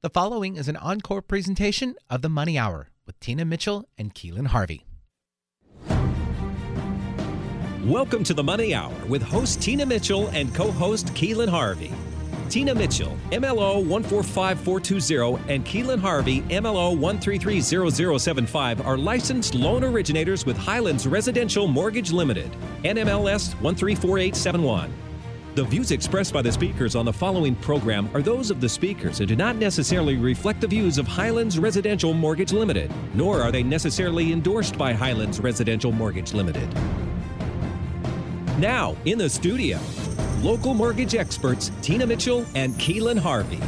The following is an encore presentation of the Money Hour with Tina Mitchell and Keelan Harvey. Welcome to the Money Hour with host Tina Mitchell and co host Keelan Harvey. Tina Mitchell, MLO 145420, and Keelan Harvey, MLO 1330075, are licensed loan originators with Highlands Residential Mortgage Limited, NMLS 134871. The views expressed by the speakers on the following program are those of the speakers and do not necessarily reflect the views of Highlands Residential Mortgage Limited, nor are they necessarily endorsed by Highlands Residential Mortgage Limited. Now, in the studio, local mortgage experts Tina Mitchell and Keelan Harvey.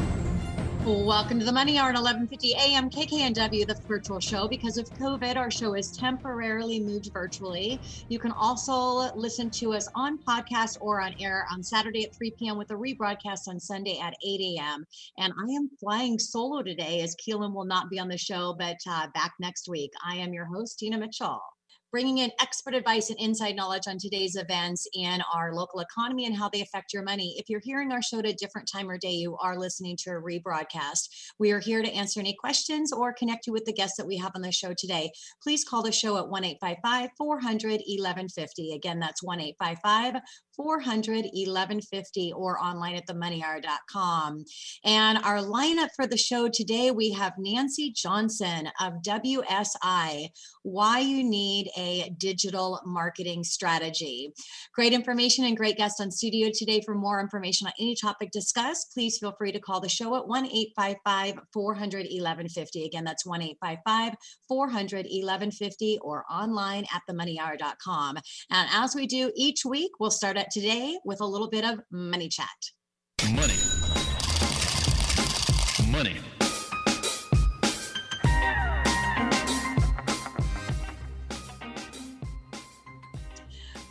Welcome to the Money Hour at 11:50 a.m. KKNW, the virtual show. Because of COVID, our show is temporarily moved virtually. You can also listen to us on podcast or on air on Saturday at 3 p.m. with a rebroadcast on Sunday at 8 a.m. And I am flying solo today, as Keelan will not be on the show, but uh, back next week. I am your host, Tina Mitchell bringing in expert advice and inside knowledge on today's events and our local economy and how they affect your money. If you're hearing our show at a different time or day, you are listening to a rebroadcast. We are here to answer any questions or connect you with the guests that we have on the show today. Please call the show at 1 855 400 1150. Again, that's 1 855 400 1150 or online at themoneyhour.com. And our lineup for the show today, we have Nancee Johnson of WSI, Why You Need a Digital Marketing Strategy. Great information and great guests on studio today. For more information on any topic discussed, please feel free to call the show at 1 855 400 1150. Again, that's 1 855 400 1150 or online at themoneyhour.com. And as we do each week, we'll start at today with a little bit of money chat. Money. Money.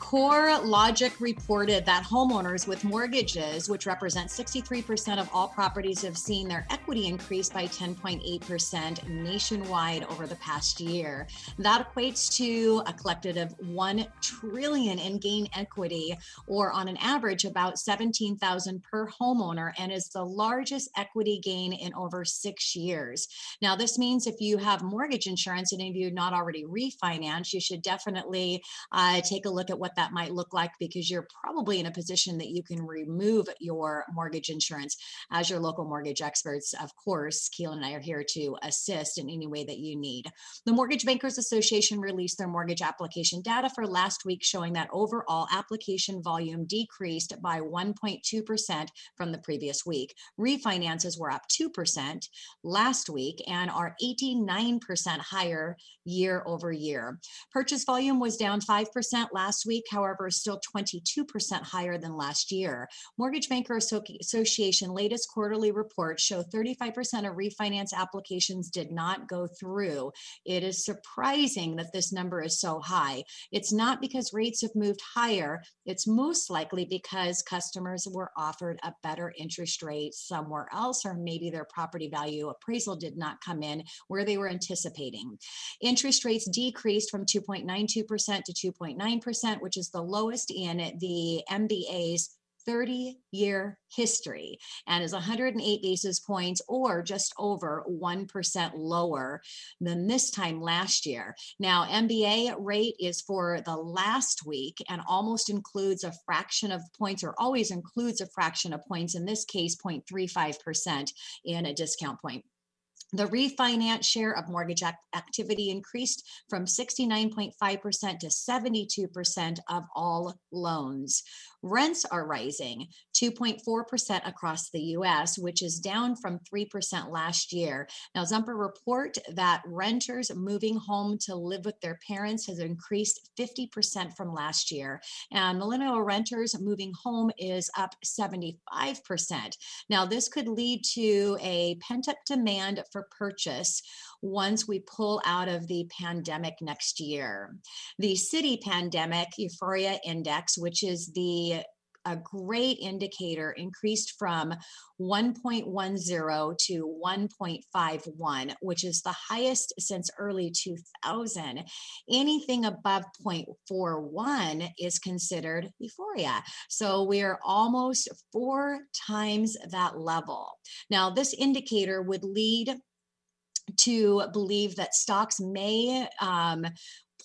CoreLogic reported that homeowners with mortgages, which represent 63% of all properties, have seen their equity increase by 10.8% nationwide over the past year. That equates to a collective of 1 trillion in gain equity, or on an average about 17,000 per homeowner, and is the largest equity gain in over six years. Now, this means if you have mortgage insurance and if you're not already refinanced, you should definitely uh, take a look at what that might look like because you're probably in a position that you can remove your mortgage insurance as your local mortgage experts. Of course, Keelan and I are here to assist in any way that you need. The Mortgage Bankers Association released their mortgage application data for last week, showing that overall application volume decreased by 1.2% from the previous week. Refinances were up 2% last week and are 89% higher year over year. Purchase volume was down 5% last week however, is still 22% higher than last year. Mortgage Banker Association latest quarterly report show 35% of refinance applications did not go through. It is surprising that this number is so high. It's not because rates have moved higher, it's most likely because customers were offered a better interest rate somewhere else, or maybe their property value appraisal did not come in where they were anticipating. Interest rates decreased from 2.92% to 2.9%, which is the lowest in the MBA's 30 year history and is 108 basis points or just over 1% lower than this time last year. Now, MBA rate is for the last week and almost includes a fraction of points or always includes a fraction of points, in this case, 0.35% in a discount point. The refinance share of mortgage activity increased from 69.5% to 72% of all loans. Rents are rising 2.4% across the US, which is down from 3% last year. Now, Zumper report that renters moving home to live with their parents has increased 50% from last year. And millennial renters moving home is up 75%. Now, this could lead to a pent up demand for purchase once we pull out of the pandemic next year. The Citi pandemic euphoria index, which is the a great indicator increased from 1.10 to 1.51, which is the highest since early 2000. Anything above 0.41 is considered euphoria. So we are almost four times that level. Now, this indicator would lead to believe that stocks may um,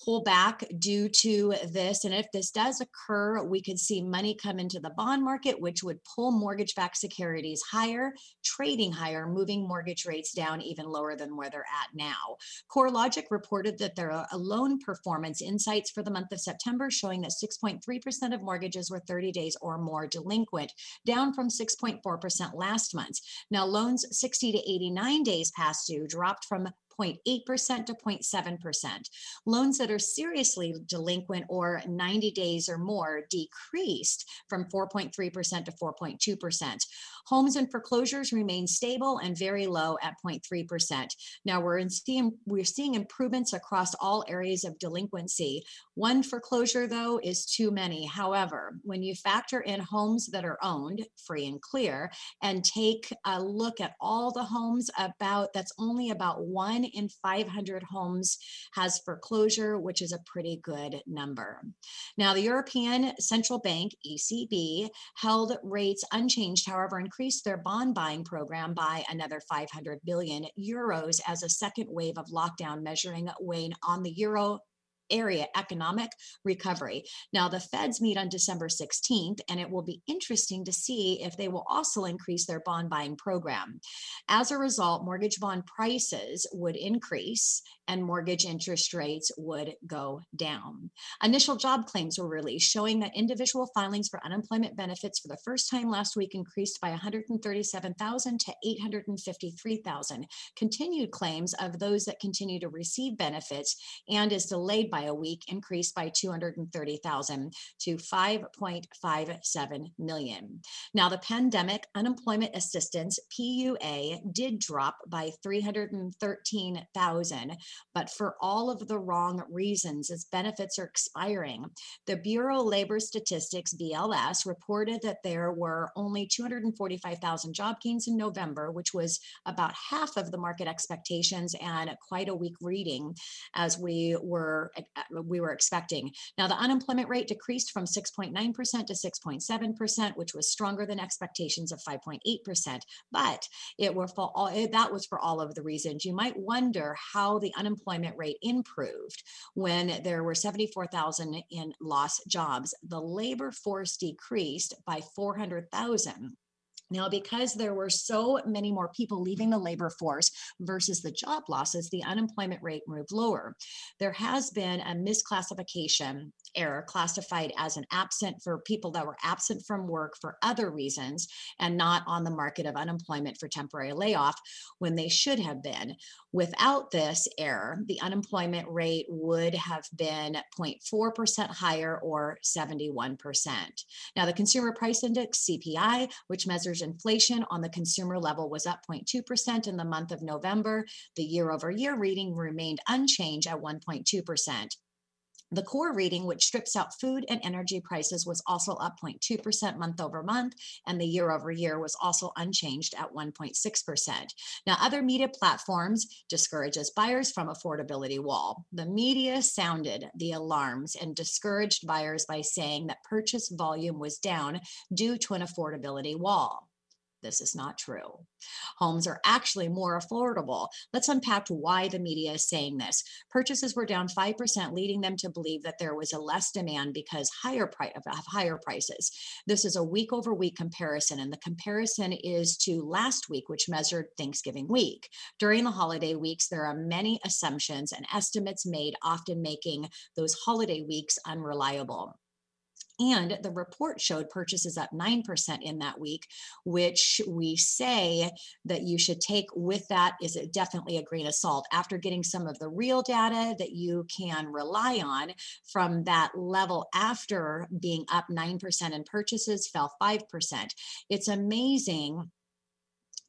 pull back due to this. And if this does occur, we could see money come into the bond market, which would pull mortgage backed securities higher, trading higher, moving mortgage rates down even lower than where they're at now. CoreLogic reported that their uh, loan performance insights for the month of September showing that 6.3% of mortgages were 30 days or more delinquent, down from 6.4% last month. Now, loans 60 to 89 days past due dropped from 0.8% to 0.7%. Loans that are seriously delinquent or 90 days or more decreased from 4.3% to 4.2%. Homes and foreclosures remain stable and very low at 0.3%. Now we're in seeing we're seeing improvements across all areas of delinquency. One foreclosure though is too many. However, when you factor in homes that are owned free and clear and take a look at all the homes about that's only about 1 in 500 homes has foreclosure, which is a pretty good number. Now the European Central Bank ECB held rates unchanged however increased their bond buying program by another 500 billion euros as a second wave of lockdown measuring weighing on the euro area economic recovery. Now, the feds meet on December 16th, and it will be interesting to see if they will also increase their bond buying program. As a result, mortgage bond prices would increase and mortgage interest rates would go down. Initial job claims were released showing that individual filings for unemployment benefits for the first time last week increased by 137,000 to 853,000. Continued claims of those that continue to receive benefits and is delayed by a week increased by 230,000 to 5.57 million. Now, the pandemic unemployment assistance PUA did drop by 313,000, but for all of the wrong reasons, its benefits are expiring. The Bureau of Labor Statistics BLS reported that there were only 245,000 job gains in November, which was about half of the market expectations and quite a weak reading as we were Uh, we were expecting. Now, the unemployment rate decreased from 6.9% to 6.7%, which was stronger than expectations of 5.8%. But it were for all that was for all of the reasons. You might wonder how the unemployment rate improved when there were 74,000 in lost jobs. The labor force decreased by 400,000 now, because there were so many more people leaving the labor force versus the job losses, the unemployment rate moved lower. There has been a misclassification error classified as an absent for people that were absent from work for other reasons and not on the market of unemployment for temporary layoff when they should have been. Without this error, the unemployment rate would have been 0.4% higher or 71%. Now, the Consumer Price Index, CPI, which measures inflation on the consumer level was up 0.2% in the month of November. The year over year reading remained unchanged at 1.2%. The core reading, which strips out food and energy prices, was also up 0.2% month over month, and the year over year was also unchanged at 1.6%. Now, other media platforms discourages buyers from affordability wall. The media sounded the alarms and discouraged buyers by saying that purchase volume was down due to an affordability wall. This is not true. Homes are actually more affordable. Let's unpack why the media is saying this. Purchases were down 5%, leading them to believe that there was a less demand because higher price of higher prices. This is a week over week comparison, and the comparison is to last week, which measured Thanksgiving week. During the holiday weeks, there are many assumptions and estimates made, often making those holiday weeks unreliable. And the report showed purchases up 9% in that week, which we say that you should take with that is it definitely a grain of salt after getting some of the real data that you can rely on from that level after being up 9% in purchases fell 5%. It's amazing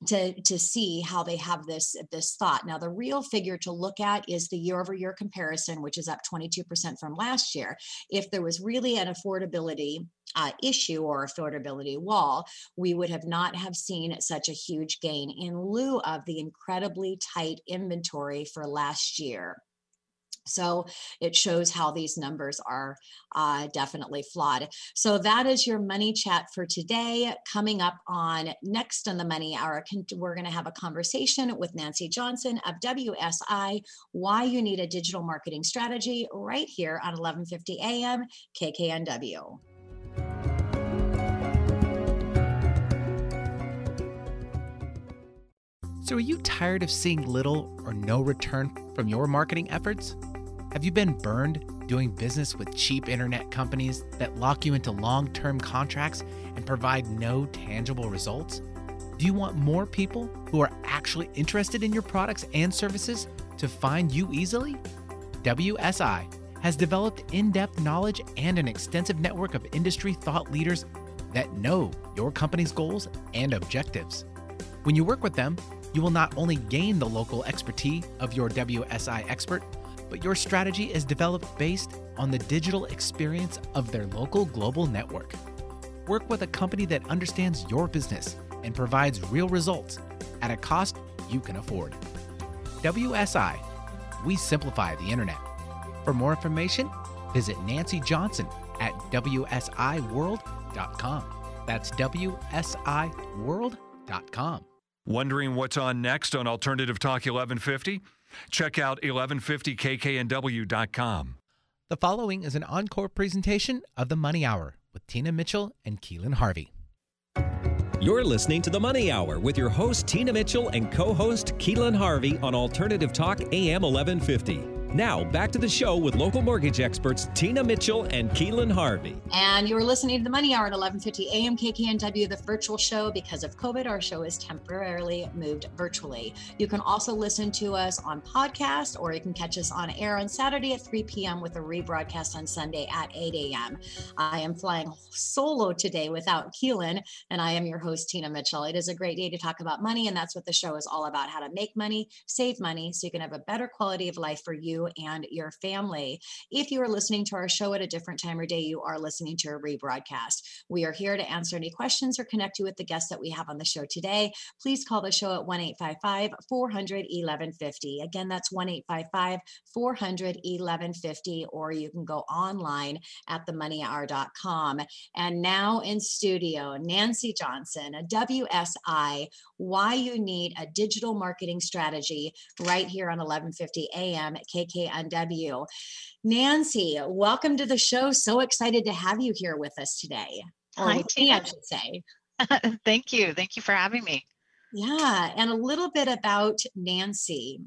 to to see how they have this this thought. Now the real figure to look at is the year over year comparison which is up 22% from last year. If there was really an affordability uh, issue or affordability wall we would have not have seen such a huge gain in lieu of the incredibly tight inventory for last year so it shows how these numbers are uh, definitely flawed. So that is your money chat for today. Coming up on next on the Money Hour, we're going to have a conversation with Nancee Johnson of WSI, why you need a digital marketing strategy right here on 1150 AM KKNW. So, are you tired of seeing little or no return from your marketing efforts? Have you been burned doing business with cheap internet companies that lock you into long term contracts and provide no tangible results? Do you want more people who are actually interested in your products and services to find you easily? WSI has developed in depth knowledge and an extensive network of industry thought leaders that know your company's goals and objectives. When you work with them, you will not only gain the local expertise of your WSI expert, but your strategy is developed based on the digital experience of their local global network. Work with a company that understands your business and provides real results at a cost you can afford. WSI, we simplify the internet. For more information, visit Nancee Johnson at WSIWorld.com. That's WSIWorld.com. Wondering what's on next on Alternative Talk 1150? Check out 1150kknw.com. The following is an encore presentation of The Money Hour with Tina Mitchell and Keelan Harvey. You're listening to The Money Hour with your host, Tina Mitchell, and co host, Keelan Harvey on Alternative Talk AM 1150. Now, back to the show with local mortgage experts Tina Mitchell and Keelan Harvey. And you're listening to the Money Hour at 11:50 a.m. KKNW, the virtual show. Because of COVID, our show is temporarily moved virtually. You can also listen to us on podcast, or you can catch us on air on Saturday at 3 p.m. with a rebroadcast on Sunday at 8 a.m. I am flying solo today without Keelan, and I am your host Tina Mitchell. It is a great day to talk about money, and that's what the show is all about: how to make money, save money, so you can have a better quality of life for you and your family. If you are listening to our show at a different time or day, you are listening to a rebroadcast. We are here to answer any questions or connect you with the guests that we have on the show today. Please call the show at 1 855 400 1150. Again, that's 1 855 400 1150, or you can go online at themoneyhour.com. And now in studio, Nancee Johnson, a WSI, why you need a digital marketing strategy right here on 1150 AM at KK KKNW. Nancee, welcome to the show. So excited to have you here with us today. Hi, Tina. I should say. Thank you. Thank you for having me. Yeah, and a little bit about Nancee.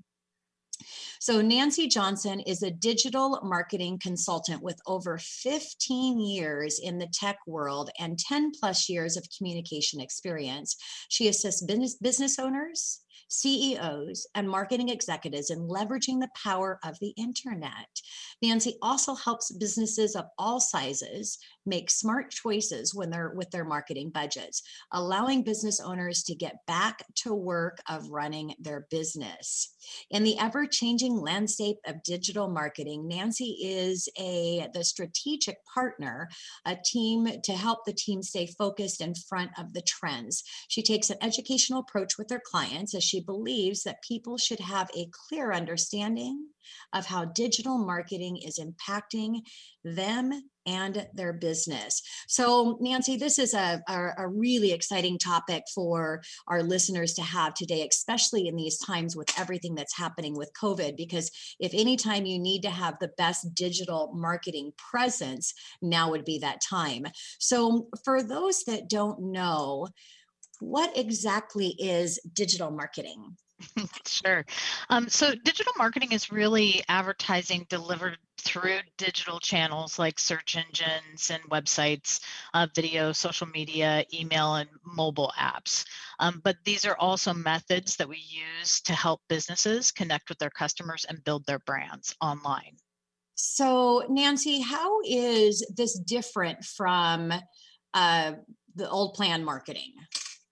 So, Nancee Johnson is a digital marketing consultant with over 15 years in the tech world and 10 plus years of communication experience. She assists business, business owners, CEOs, and marketing executives in leveraging the power of the internet. Nancee also helps businesses of all sizes make smart choices when they're with their marketing budgets, allowing business owners to get back to work of running their business. In the ever-changing landscape of digital marketing, Nancee is a the strategic partner, a team to help the team stay focused in front of the trends. She takes an educational approach with her clients as she believes that people should have a clear understanding of how digital marketing is impacting them and their business. So, Nancee, this is a, a, a, really exciting topic for our listeners to have today, especially in these times with everything that's happening with COVID. Because if anytime you need to have the best digital marketing presence, now would be that time. So, for those that don't know, what exactly is digital marketing? sure. Um, so, digital marketing is really advertising delivered through digital channels like search engines and websites, uh, video, social media, email, and mobile apps. Um, but these are also methods that we use to help businesses connect with their customers and build their brands online. So, Nancee, how is this different from uh, the old plan marketing?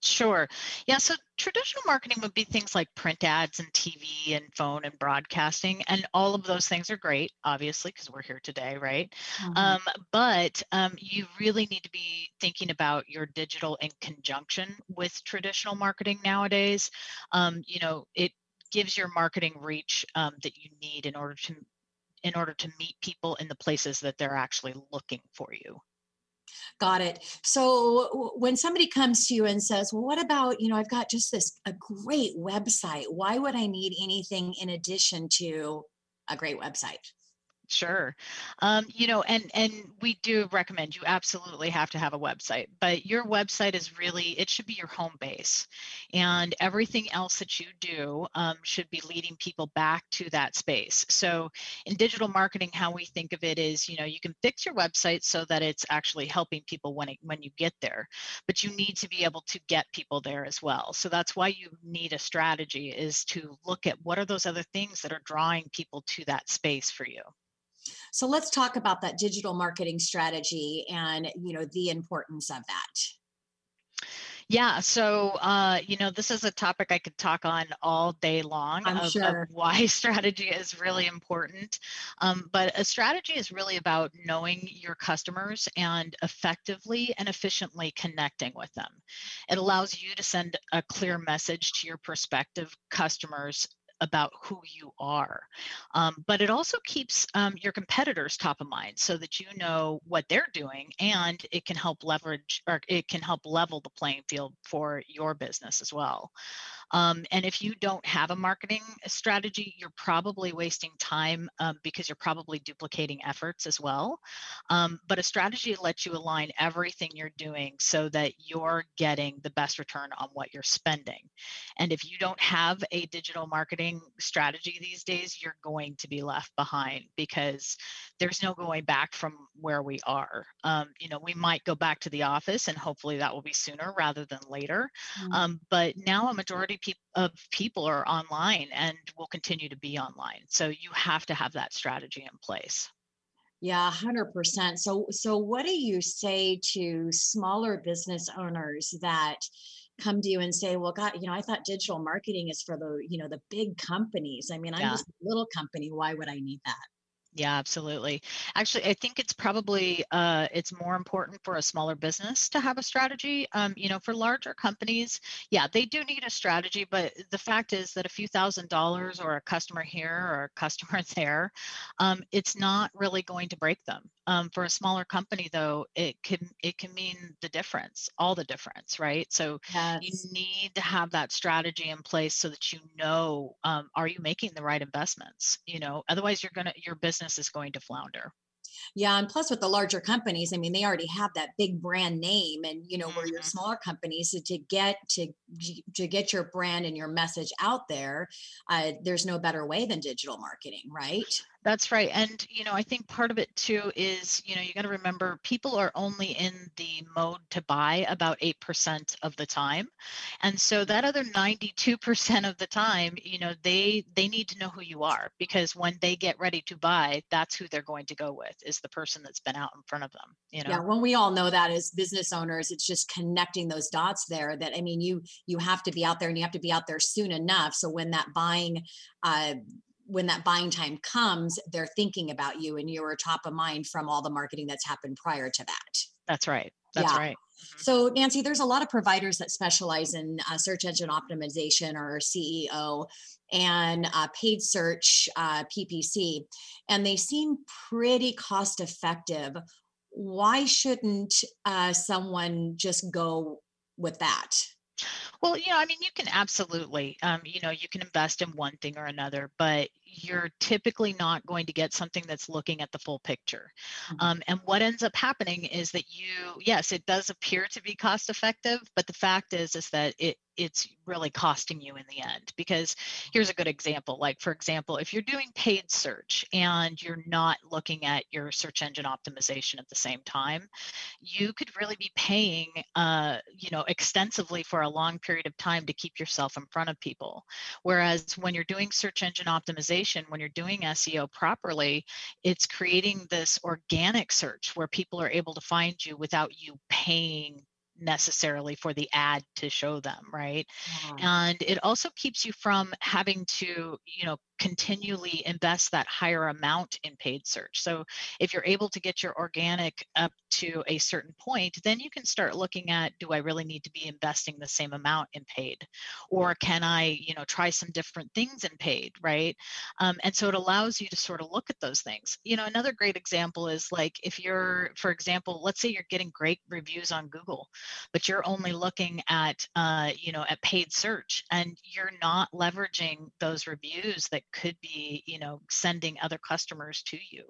Sure. Yeah. So traditional marketing would be things like print ads and TV and phone and broadcasting. And all of those things are great, obviously, because we're here today, right? Mm-hmm. Um, but um, you really need to be thinking about your digital in conjunction with traditional marketing nowadays. Um, you know, it gives your marketing reach um, that you need in order to in order to meet people in the places that they're actually looking for you. Got it. So when somebody comes to you and says, "Well, what about you know I've got just this a great website. Why would I need anything in addition to a great website?" Sure. Um, you know, and and we do recommend you absolutely have to have a website, but your website is really it should be your home base, and everything else that you do um, should be leading people back to that space. So in digital marketing, how we think of it is, you know, you can fix your website so that it's actually helping people when it, when you get there, but you need to be able to get people there as well. So that's why you need a strategy is to look at what are those other things that are drawing people to that space for you. So let's talk about that digital marketing strategy and you know the importance of that. Yeah, so uh, you know, this is a topic I could talk on all day long of, sure. of, why strategy is really important. Um, but a strategy is really about knowing your customers and effectively and efficiently connecting with them. It allows you to send a clear message to your prospective customers about who you are. Um, but it also keeps um, your competitors top of mind so that you know what they're doing and it can help leverage or it can help level the playing field for your business as well. Um, and if you don't have a marketing strategy, you're probably wasting time um, because you're probably duplicating efforts as well. Um, but a strategy lets you align everything you're doing so that you're getting the best return on what you're spending. And if you don't have a digital marketing strategy these days, you're going to be left behind because there's no going back from where we are. Um, you know, we might go back to the office and hopefully that will be sooner rather than later. Mm-hmm. but now a majority of uh, people are online and will continue to be online. So you have to have that strategy in place. Yeah, 100%. So so what do you say to smaller business owners that come to you and say, "Well, God, you know, I thought digital marketing is for the, you know, the big companies. I mean, I'm yeah. just a little company. Why would I need that?" Yeah, absolutely. Actually, I think it's probably uh, it's more important for a smaller business to have a strategy. Um, you know, for larger companies, yeah, they do need a strategy. But the fact is that a few thousand dollars or a customer here or a customer there, um, it's not really going to break them. Um, for a smaller company, though, it can it can mean the difference, all the difference, right? So yes. you need to have that strategy in place so that you know, um, are you making the right investments? You know, otherwise you're gonna your business is going to flounder. Yeah, and plus with the larger companies, I mean, they already have that big brand name, and you know, mm-hmm. where your mm-hmm. smaller companies to get to to get your brand and your message out there, uh, there's no better way than digital marketing, right? That's right. And, you know, I think part of it too is, you know, you got to remember people are only in the mode to buy about 8% of the time. And so that other 92% of the time, you know, they they need to know who you are because when they get ready to buy, that's who they're going to go with is the person that's been out in front of them, you know. Yeah, when we all know that as business owners, it's just connecting those dots there that I mean, you you have to be out there and you have to be out there soon enough so when that buying uh when that buying time comes, they're thinking about you and you're top of mind from all the marketing that's happened prior to that. That's right. That's yeah. right. Mm-hmm. So, Nancee, there's a lot of providers that specialize in uh, search engine optimization or SEO and uh, paid search uh, PPC, and they seem pretty cost effective. Why shouldn't uh, someone just go with that? Well, you know, I mean, you can absolutely, um, you know, you can invest in one thing or another, but you're typically not going to get something that's looking at the full picture. Mm-hmm. Um, and what ends up happening is that you, yes, it does appear to be cost effective, but the fact is, is that it it's really costing you in the end because here's a good example like for example if you're doing paid search and you're not looking at your search engine optimization at the same time you could really be paying uh, you know extensively for a long period of time to keep yourself in front of people whereas when you're doing search engine optimization when you're doing SEO properly, it's creating this organic search where people are able to find you without you paying necessarily for the ad to show them right Yeah. and it also keeps you from having to you know continually invest that higher amount in paid search. So if you're able to get your organic up to a certain point then you can start looking at do i really need to be investing the same amount in paid? Or can i you know try some different things in paid right? Um, and so it allows you to sort of look at those things. You know another great example is like if you're for example let's say you're getting great reviews on google but you're only looking at uh, you know at paid search and you're not leveraging those reviews that could be you know sending other customers to you.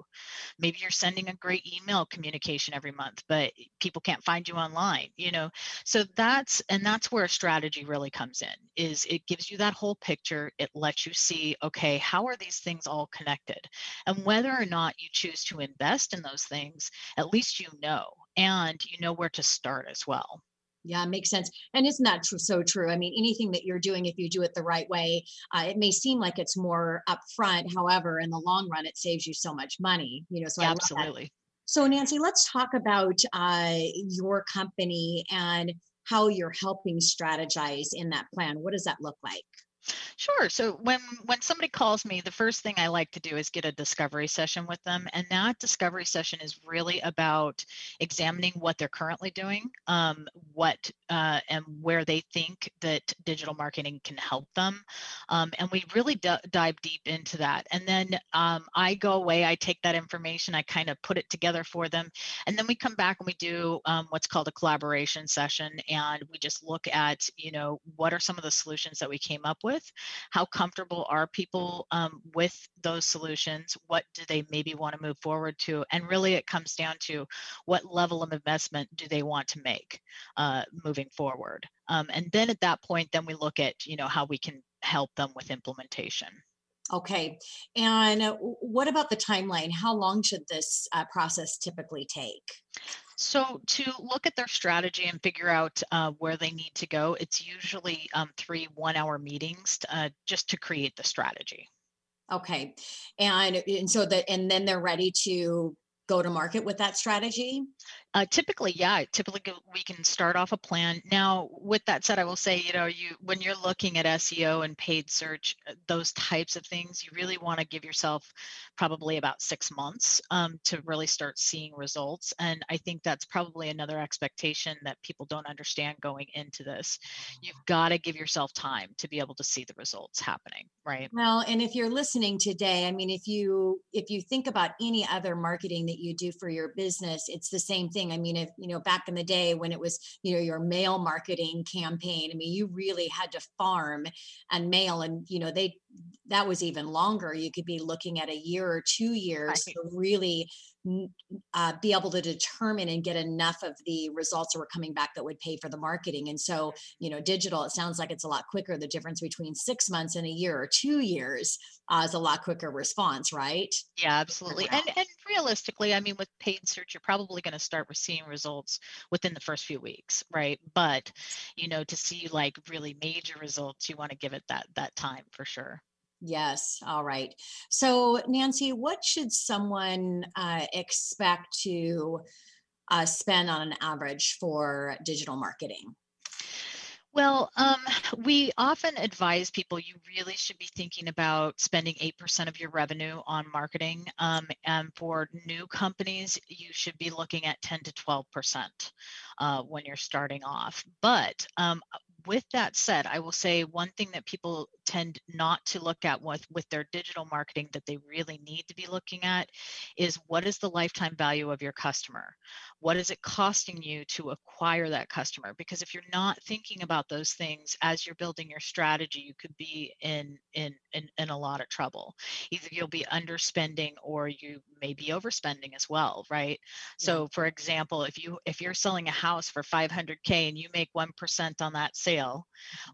Maybe you're sending a great email communication every month but people can't find you online you know? So that's and that's where a strategy really comes in is it gives you that whole picture it lets you see okay how are these things all connected? And whether or not you choose to invest in those things at least you know and you know where to start as well Yeah, makes sense. And isn't that tr- so true? I mean, anything that you're doing, if you do it the right way, uh, it may seem like it's more upfront. However, in the long run, it saves you so much money. You know, so I absolutely So, Nancee, let's talk about uh, your company and how you're helping strategize in that plan. What does that look like? Sure. So when when somebody calls me, the first thing I like to do is get a discovery session with them, and that discovery session is really about examining what they're currently doing, um, what uh, and where they think that digital marketing can help them, um, and we really d- dive deep into that. And then um, I go away, I take that information, I kind of put it together for them, and then we come back and we do um, what's called a collaboration session, and we just look at you know what are some of the solutions that we came up with how comfortable are people um, with those solutions what do they maybe want to move forward to and really it comes down to what level of investment do they want to make uh, moving forward um, and then at that point then we look at you know how we can help them with implementation Okay. And uh, what about the timeline? How long should this uh, process typically take? So to look at their strategy and figure out uh, where they need to go, it's usually um, three one-hour meetings uh, just to create the strategy. Okay. And and so that and then they're ready to go to market with that strategy? Uh, typically, yeah, typically we can start off a plan. Now, with that said, I will say, you know, you when you're looking at SEO and paid search, uh, those types of things, you really want to give yourself probably about six months um, to really start seeing results. And I think that's probably another expectation that people don't understand going into this. You've got to give yourself time to be able to see the results happening, right? Well, and if you're listening today, I mean, if you if you think about any other marketing that you do for your business, it's the same thing. I mean, if you know back in the day when it was you know your mail marketing campaign, I mean, you really had to farm and mail, and you know they that was even longer. You could be looking at a year or two years Right. to really uh, be able to determine and get enough of the results that were coming back that would pay for the marketing. And so, you know, digital, it sounds like it's a lot quicker. The difference between six months and a year or two years uh, is a lot quicker response, right? Yeah, absolutely. And and realistically, I mean, with paid search, you're probably going to start with seeing results within the first few weeks, right? But you know, to see like really major results, you want to give it that that time for sure. Yes. All right. So, Nancee, what should someone uh, expect to uh, spend on an average for digital marketing? Well, um, we often advise people you really should be thinking about spending 8% of your revenue on marketing. Um, and for new companies, you should be looking at 10 to 12% uh, when you're starting off. But um, with that said, I will say one thing that people tend not to look at with, with their digital marketing that they really need to be looking at is what is the lifetime value of your customer? What is it costing you to acquire that customer? Because if you're not thinking about those things as you're building your strategy, you could be in in in, in a lot of trouble. Either you'll be underspending or you may be overspending as well, right? So for example, if you if you're selling a house for 500k and you make 1% on that sale,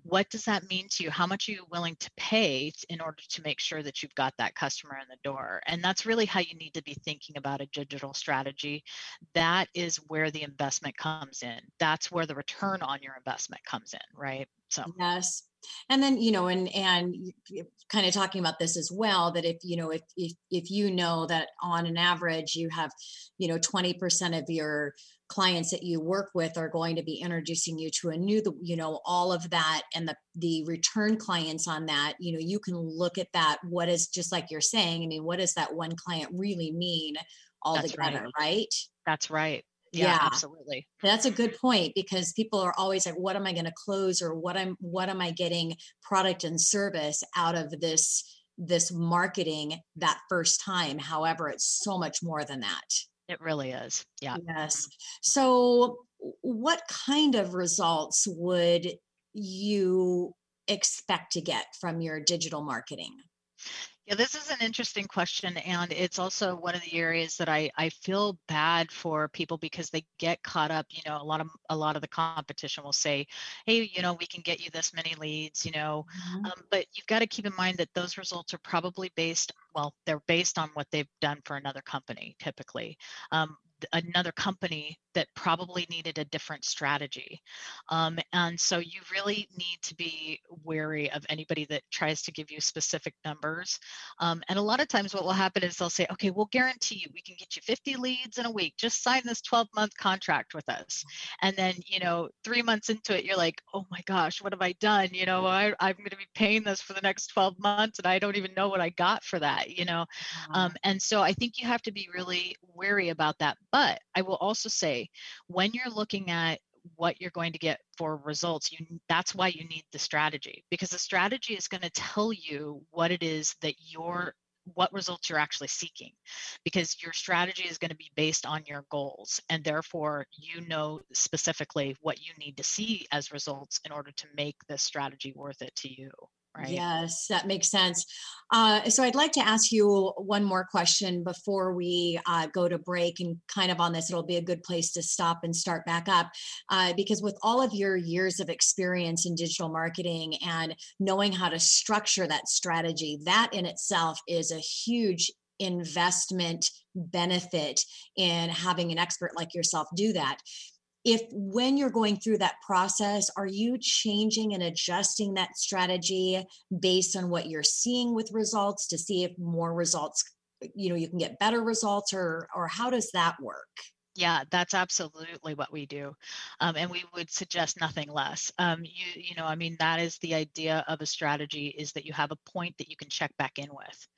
what does that mean to you? How much are you willing to pay in order to make sure that you've got that customer in the door? And that's really how you need to be thinking about a digital strategy. That is where the investment comes in. That's where the return on your investment comes in, right? So Yes. And then, you know, and and kind of talking about this as well that if, you know, if if if you know that on an average you have, you know, 20% of your clients that you work with are going to be introducing you to a new you know all of that and the the return clients on that you know you can look at that what is just like you're saying i mean what does that one client really mean altogether right. right? That's right. Yeah, yeah, absolutely. That's a good point because people are always like what am i going to close or what i'm what am i getting product and service out of this this marketing that first time? However it's so much more than that it really is. Yeah. Yes. So, what kind of results would you expect to get from your digital marketing? Yeah, this is an interesting question. And it's also one of the areas that I, I feel bad for people because they get caught up. You know, a lot of a lot of the competition will say, hey, you know, we can get you this many leads, you know. Mm-hmm. Um, but you've got to keep in mind that those results are probably based, well, they're based on what they've done for another company typically. Um, another company that probably needed a different strategy. Um, and so you really need to be wary of anybody that tries to give you specific numbers. Um, and a lot of times what will happen is they'll say, okay, we'll guarantee you we can get you 50 leads in a week. Just sign this 12 month contract with us. And then, you know, three months into it, you're like, oh my gosh, what have I done? You know, I, I'm going to be paying this for the next 12 months and I don't even know what I got for that, you know? Um, and so I think you have to be really wary about that. But I will also say, when you're looking at what you're going to get for results you that's why you need the strategy because the strategy is going to tell you what it is that you're what results you're actually seeking because your strategy is going to be based on your goals and therefore you know specifically what you need to see as results in order to make this strategy worth it to you right? Yes, that makes sense. Uh, so I'd like to ask you one more question before we uh, go to break and kind of on this, it'll be a good place to stop and start back up. Uh, because with all of your years of experience in digital marketing and knowing how to structure that strategy, that in itself is a huge investment benefit in having an expert like yourself do that if when you're going through that process are you changing and adjusting that strategy based on what you're seeing with results to see if more results you know you can get better results or or how does that work yeah, that's absolutely what we do. Um, and we would suggest nothing less. Um, you, you know, I mean, that is the idea of a strategy is that you have a point that you can check back in with.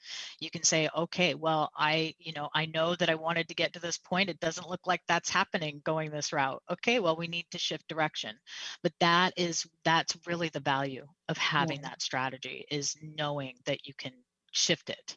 You can say, okay, well, I, you know, I know that I wanted to get to this point. It doesn't look like that's happening going this route. Okay, well, we need to shift direction. But that is, that's really the value of having yeah. that strategy is knowing that you can shift it.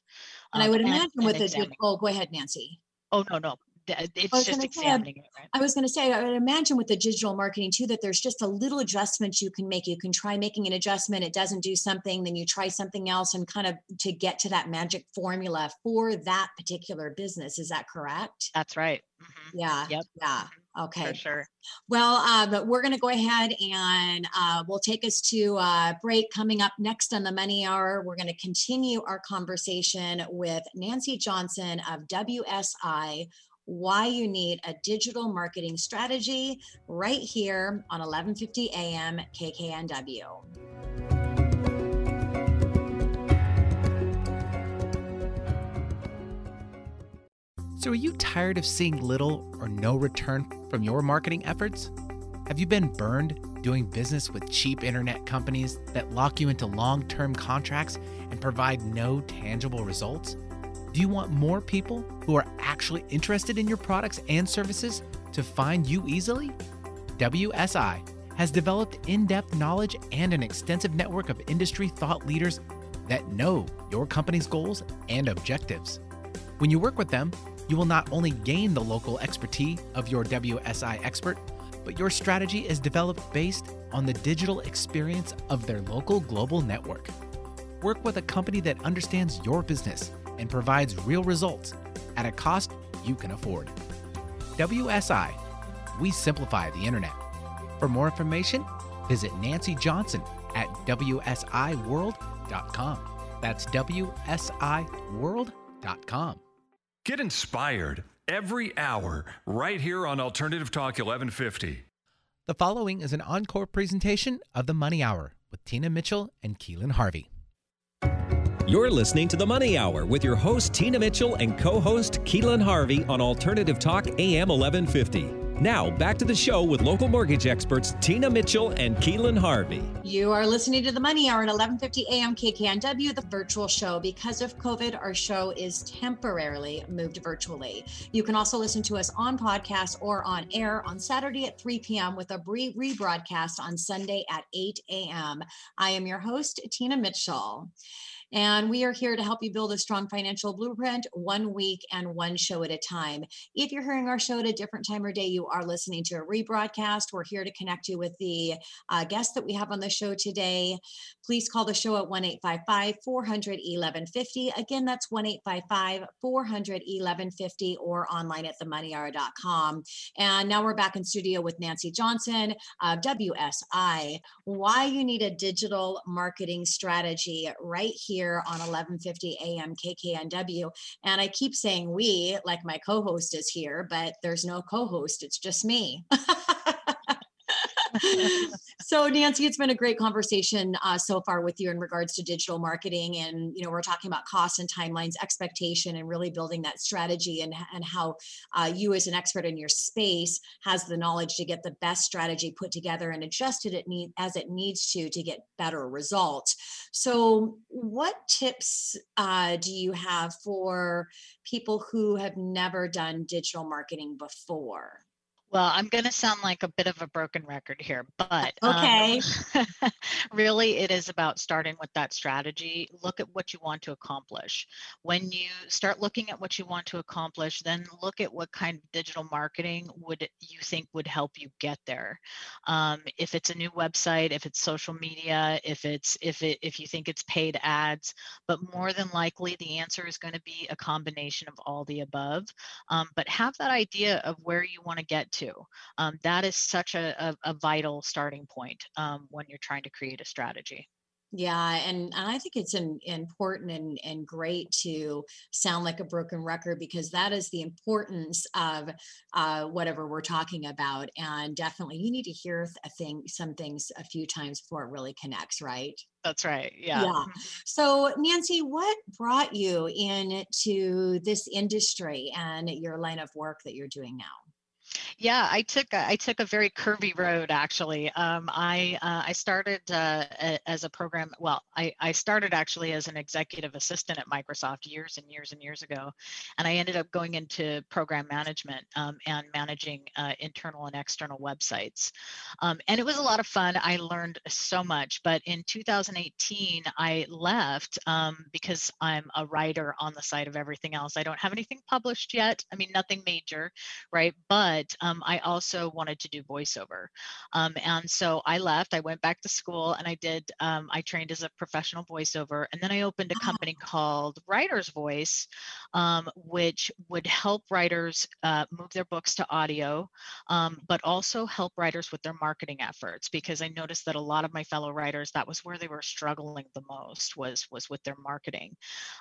And um, I would imagine and, with and the, oh, go ahead, Nancee. Oh, no, no it's just examining say, it, right? I was going to say, I would imagine with the digital marketing too, that there's just a little adjustment you can make. You can try making an adjustment, it doesn't do something, then you try something else and kind of to get to that magic formula for that particular business. Is that correct? That's right. Mm-hmm. Yeah. Yep. Yeah. Mm-hmm. Okay. For sure. Well, uh, we're going to go ahead and uh, we'll take us to a break coming up next on the Money Hour. We're going to continue our conversation with Nancee Johnson of WSI why you need a digital marketing strategy right here on 1150 AM KKNW. So, are you tired of seeing little or no return from your marketing efforts? Have you been burned doing business with cheap internet companies that lock you into long term contracts and provide no tangible results? Do you want more people who are actually interested in your products and services to find you easily? WSI has developed in depth knowledge and an extensive network of industry thought leaders that know your company's goals and objectives. When you work with them, you will not only gain the local expertise of your WSI expert, but your strategy is developed based on the digital experience of their local global network. Work with a company that understands your business and provides real results at a cost you can afford. WSI, we simplify the internet. For more information, visit Nancee Johnson at WSIWorld.com. That's WSIWorld.com. Get inspired every hour right here on Alternative Talk 1150. The following is an encore presentation of the Money Hour with Tina Mitchell and Keelan Harvey. You're listening to The Money Hour with your host, Tina Mitchell, and co host, Keelan Harvey on Alternative Talk AM 1150. Now, back to the show with local mortgage experts Tina Mitchell and Keelan Harvey. You are listening to the Money Hour at 11:50 a.m. KKNW, the virtual show. Because of COVID, our show is temporarily moved virtually. You can also listen to us on podcast or on air on Saturday at 3 p.m. with a brief rebroadcast on Sunday at 8 a.m. I am your host, Tina Mitchell. And we are here to help you build a strong financial blueprint one week and one show at a time. If you're hearing our show at a different time or day, you are listening to a rebroadcast. We're here to connect you with the uh, guest that we have on the show today. Please call the show at 1 855 400 1150. Again, that's 1 855 400 1150 or online at themoneyhour.com. And now we're back in studio with Nancee Johnson of WSI. Why you need a digital marketing strategy right here here on 1150 AM KKNW. And I keep saying we, like my co host is here, but there's no co host, it's just me. so nancee it's been a great conversation uh, so far with you in regards to digital marketing and you know we're talking about costs and timelines expectation and really building that strategy and, and how uh, you as an expert in your space has the knowledge to get the best strategy put together and adjusted it need, as it needs to to get better results. So what tips uh, do you have for people who have never done digital marketing before well, I'm going to sound like a bit of a broken record here, but okay. Um, really, it is about starting with that strategy. Look at what you want to accomplish. When you start looking at what you want to accomplish, then look at what kind of digital marketing would you think would help you get there. Um, if it's a new website, if it's social media, if it's if it if you think it's paid ads, but more than likely the answer is going to be a combination of all the above. Um, but have that idea of where you want to get to. Um, that is such a, a, a vital starting point um, when you're trying to create a strategy. Yeah, and, and I think it's an, important and, and great to sound like a broken record because that is the importance of uh, whatever we're talking about. And definitely, you need to hear a thing, some things a few times before it really connects, right? That's right. Yeah. Yeah. Mm-hmm. So, Nancee, what brought you into this industry and your line of work that you're doing now? Yeah, I took a, I took a very curvy road actually. Um, I uh, I started uh, a, as a program. Well, I I started actually as an executive assistant at Microsoft years and years and years ago, and I ended up going into program management um, and managing uh, internal and external websites. Um, and it was a lot of fun. I learned so much. But in 2018, I left um, because I'm a writer on the side of everything else. I don't have anything published yet. I mean, nothing major, right? But um, I also wanted to do voiceover. Um, and so I left, I went back to school and I did, um, I trained as a professional voiceover. And then I opened a company called Writer's Voice, um, which would help writers uh, move their books to audio, um, but also help writers with their marketing efforts because I noticed that a lot of my fellow writers, that was where they were struggling the most was, was with their marketing.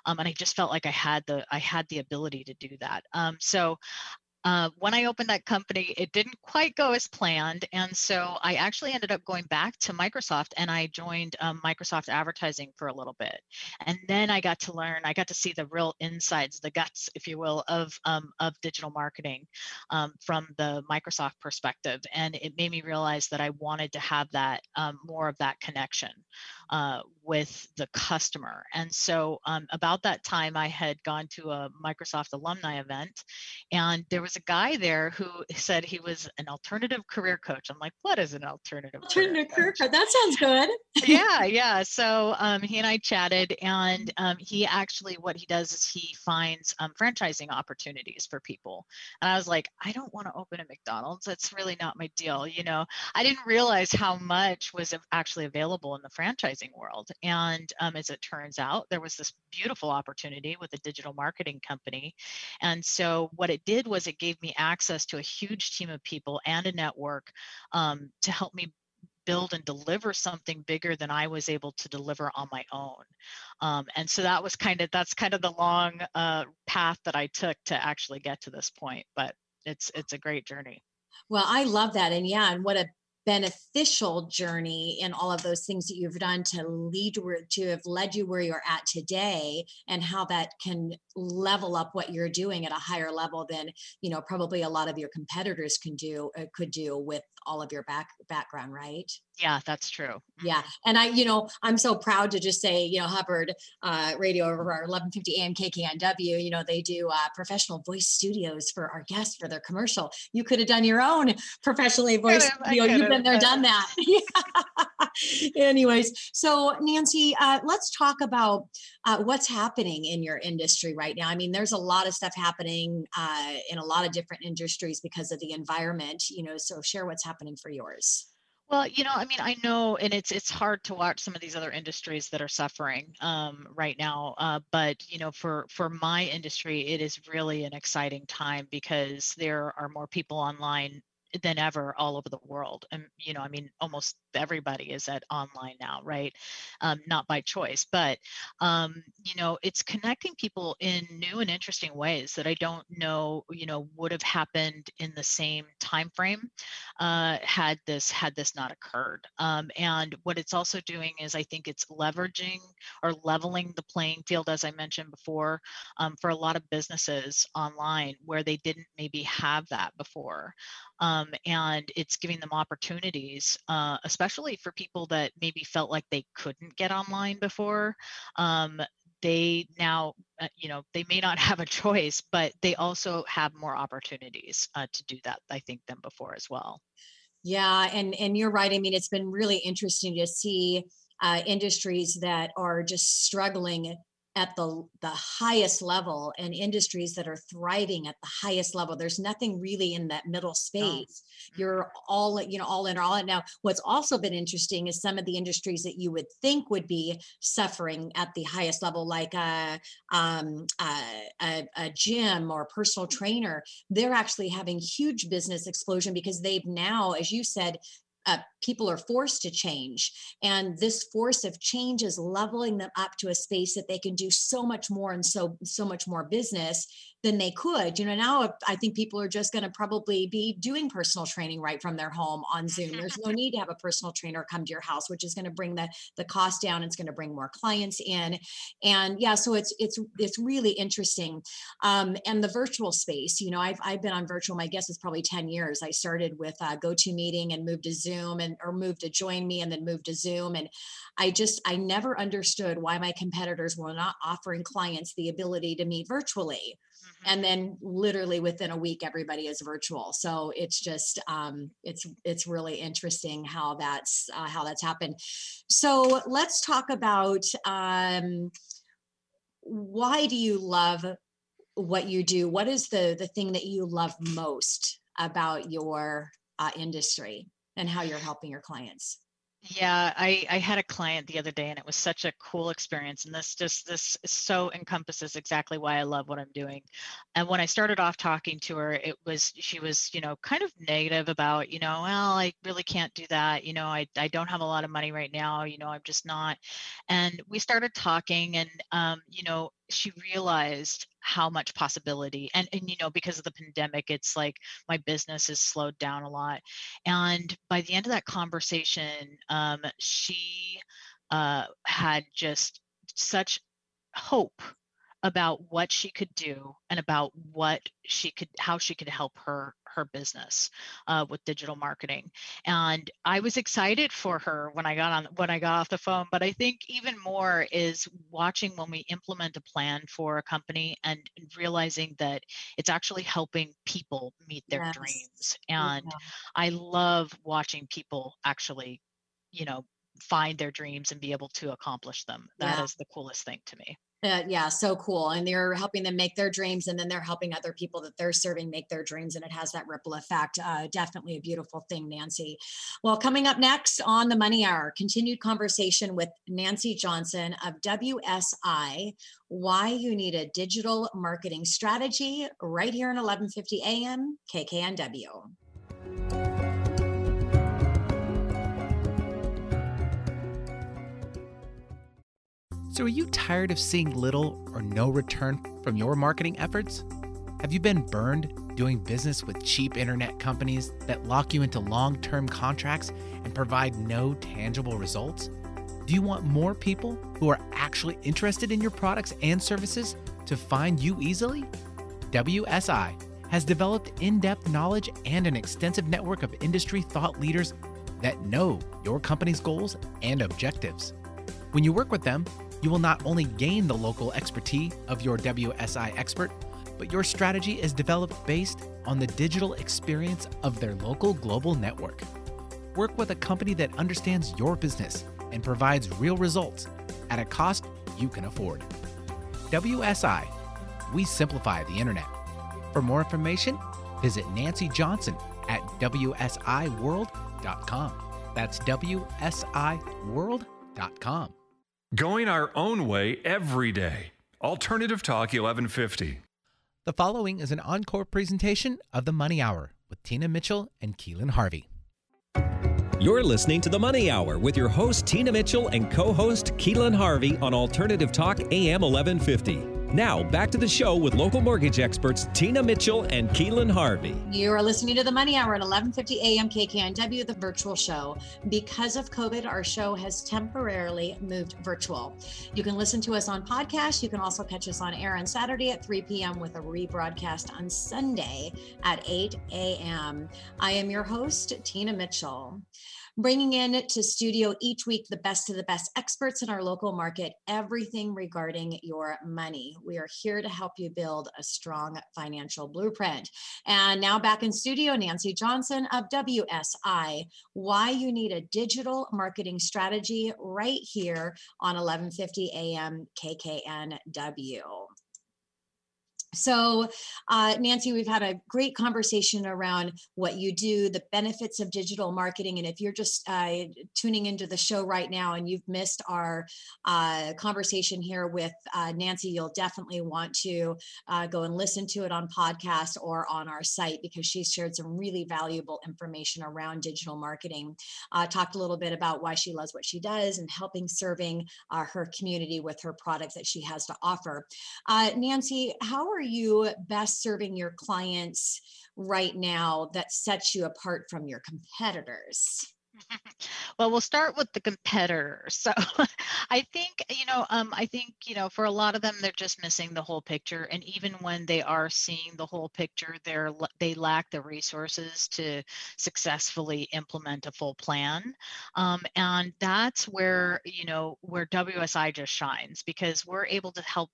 Um, and I just felt like I had the, I had the ability to do that. so uh, when I opened that company, it didn't quite go as planned. And so I actually ended up going back to Microsoft and I joined um, Microsoft advertising for a little bit. And then I got to learn, I got to see the real insides, the guts, if you will, of, um, of digital marketing um, from the Microsoft perspective. And it made me realize that I wanted to have that um, more of that connection uh, with the customer. And so um, about that time, I had gone to a Microsoft alumni event, and there was a guy there who said he was an alternative career coach. I'm like, what is an alternative? Alternative career coach? That sounds good. yeah, yeah. So um, he and I chatted, and um, he actually what he does is he finds um, franchising opportunities for people. And I was like, I don't want to open a McDonald's. That's really not my deal. You know, I didn't realize how much was actually available in the franchising world. And um, as it turns out, there was this beautiful opportunity with a digital marketing company. And so what it did was it gave me access to a huge team of people and a network um, to help me build and deliver something bigger than I was able to deliver on my own. Um, and so that was kind of that's kind of the long uh, path that I took to actually get to this point. But it's it's a great journey. Well, I love that, and yeah, and what a beneficial journey in all of those things that you've done to lead to have led you where you're at today and how that can level up what you're doing at a higher level than you know probably a lot of your competitors can do uh, could do with all of your back background right? Yeah that's true. Yeah mm-hmm. and i you know i'm so proud to just say you know hubbard uh, radio over our 1150 am kknw you know they do uh, professional voice studios for our guests for their commercial. You could have done your own professionally voice studio. You've been there done that. Anyways so nancee uh, let's talk about uh, what's happening in your industry right now. I mean there's a lot of stuff happening uh, in a lot of different industries because of the environment you know so share what's happening for yours well, you know, I mean, I know, and it's it's hard to watch some of these other industries that are suffering um, right now. Uh, but you know, for for my industry, it is really an exciting time because there are more people online than ever all over the world. And you know, I mean, almost everybody is at online now, right? Um, not by choice, but um, you know, it's connecting people in new and interesting ways that I don't know, you know, would have happened in the same time frame uh, had this had this not occurred. Um, and what it's also doing is, I think it's leveraging or leveling the playing field, as I mentioned before, um, for a lot of businesses online where they didn't maybe have that before um, and it's giving them opportunities, uh, especially for people that maybe felt like they couldn't get online before. Um, they now, uh, you know, they may not have a choice, but they also have more opportunities uh, to do that, I think, than before as well. Yeah, and and you're right. I mean, it's been really interesting to see uh, industries that are just struggling at the the highest level and industries that are thriving at the highest level. There's nothing really in that middle space. Oh. you're all you know all in all and now what's also been interesting is some of the industries that you would think would be suffering at the highest level like a um, a, a, a gym or a personal trainer they're actually having huge business explosion because they've now as you said uh, people are forced to change. And this force of change is leveling them up to a space that they can do so much more and so so much more business than they could. You know now i think people are just going to probably be doing personal training right from their home on zoom. There's no need to have a personal trainer come to your house which is going to bring the the cost down. It's going to bring more clients in. And yeah so it's it's it's really interesting. Um, and the virtual space you know i've i've been on virtual my guess is probably 10 years. I started with uh, GoToMeeting and moved to zoom and or moved to join me and then moved to zoom and i just i never understood why my competitors were not offering clients the ability to meet virtually. Mm-hmm. and then literally within a week everybody is virtual. So it's just um, it's it's really interesting how that's uh, how that's happened. So let's talk about um, why do you love what you do? What is the the thing that you love most about your uh, industry and how you're helping your clients yeah, I, I had a client the other day and it was such a cool experience. And this just this so encompasses exactly why I love what I'm doing. And when I started off talking to her, it was she was, you know, kind of negative about, you know, well, I really can't do that. You know, I, I don't have a lot of money right now, you know, I'm just not. And we started talking and um, you know, she realized how much possibility and and you know because of the pandemic it's like my business is slowed down a lot. And by the end of that conversation um, she uh, had just such hope about what she could do and about what she could how she could help her her business uh, with digital marketing and i was excited for her when i got on when i got off the phone but i think even more is watching when we implement a plan for a company and realizing that it's actually helping people meet their yes. dreams and yeah. i love watching people actually you know find their dreams and be able to accomplish them That yeah. is the coolest thing to me uh, yeah, so cool. And they're helping them make their dreams, and then they're helping other people that they're serving make their dreams, and it has that ripple effect. Uh, definitely a beautiful thing, Nancee. Well, coming up next on the Money Hour, continued conversation with Nancee Johnson of WSI. Why you need a digital marketing strategy right here in 1150 AM KKNW. So, are you tired of seeing little or no return from your marketing efforts? Have you been burned doing business with cheap internet companies that lock you into long term contracts and provide no tangible results? Do you want more people who are actually interested in your products and services to find you easily? WSI has developed in depth knowledge and an extensive network of industry thought leaders that know your company's goals and objectives. When you work with them, you will not only gain the local expertise of your WSI expert, but your strategy is developed based on the digital experience of their local global network. Work with a company that understands your business and provides real results at a cost you can afford. WSI, we simplify the internet. For more information, visit Nancee Johnson at WSIWorld.com. That's WSIWorld.com. Going our own way every day. Alternative Talk 1150. The following is an encore presentation of The Money Hour with Tina Mitchell and Keelan Harvey. You're listening to The Money Hour with your host, Tina Mitchell, and co host, Keelan Harvey on Alternative Talk AM 1150. Now, back to the show with local mortgage experts Tina Mitchell and Keelan Harvey. You are listening to the Money Hour at 11:50 a.m. KKNW, the virtual show. Because of COVID, our show has temporarily moved virtual. You can listen to us on podcast. You can also catch us on air on Saturday at 3 p.m. with a rebroadcast on Sunday at 8 a.m. I am your host, Tina Mitchell bringing in to studio each week the best of the best experts in our local market, everything regarding your money. We are here to help you build a strong financial blueprint. And now back in studio, Nancee Johnson of WSI, why you need a digital marketing strategy right here on 1150 AM KKNW. So, uh, Nancee, we've had a great conversation around what you do, the benefits of digital marketing. And if you're just uh, tuning into the show right now and you've missed our uh, conversation here with uh, Nancee, you'll definitely want to uh, go and listen to it on podcast or on our site because she's shared some really valuable information around digital marketing. Uh, talked a little bit about why she loves what she does and helping serving her community with her products that she has to offer. Nancee, how are you best serving your clients right now that sets you apart from your competitors? well, we'll start with the competitors. So I think, you know, um, I think, you know, for a lot of them, they're just missing the whole picture. And even when they are seeing the whole picture, they're they lack the resources to successfully implement a full plan. Um, and that's where, you know, where WSI just shines because we're able to help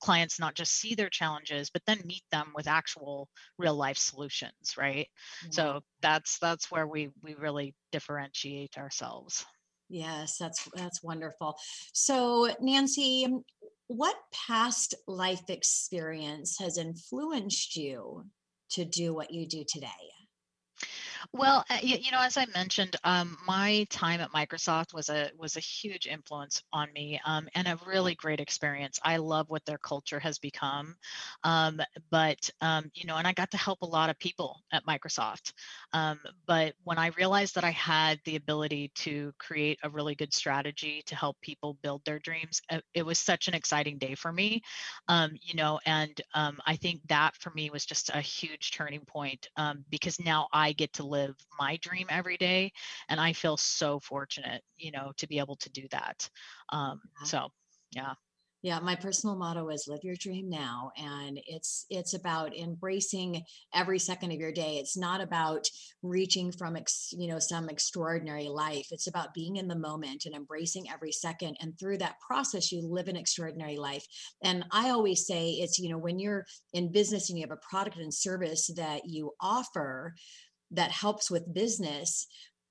clients not just see their challenges but then meet them with actual real life solutions right? Mm-hmm. so that's that's where we we really differentiate ourselves. Yes that's that's wonderful. So nancee what past life experience has influenced you to do what you do today well, uh, you, you know, as I mentioned, um, my time at Microsoft was a was a huge influence on me, um, and a really great experience. I love what their culture has become, um, but um, you know, and I got to help a lot of people at Microsoft. Um, but when I realized that I had the ability to create a really good strategy to help people build their dreams, uh, it was such an exciting day for me. Um, you know, and I think that for me was just a huge turning point because now I get to live live my dream every day and i feel so fortunate you know to be able to do that um, so yeah. Yeah my personal motto is live your dream now and it's it's about embracing every second of your day. It's not about reaching from ex, you know some extraordinary life. It's about being in the moment and embracing every second and through that process you live an extraordinary life. And i always say it's you know when you're in business and you have a product and service that you offer that helps with business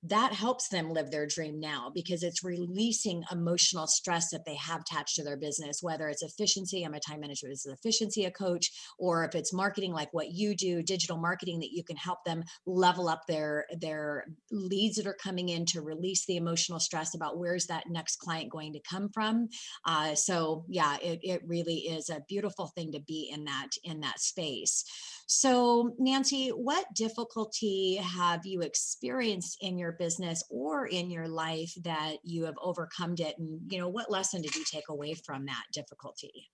that helps them live their dream now because it's releasing emotional stress that they have attached to their business whether it's efficiency i'm a time manager as efficiency a coach or if it's marketing like what you do digital marketing that you can help them level up their their leads that are coming in to release the emotional stress about where's that next client going to come from. Uh, so yeah it, it really is a beautiful thing to be in that in that space so nancee what difficulty have you experienced in your business or in your life that you have overcome it and you know what lesson did you take away from that difficulty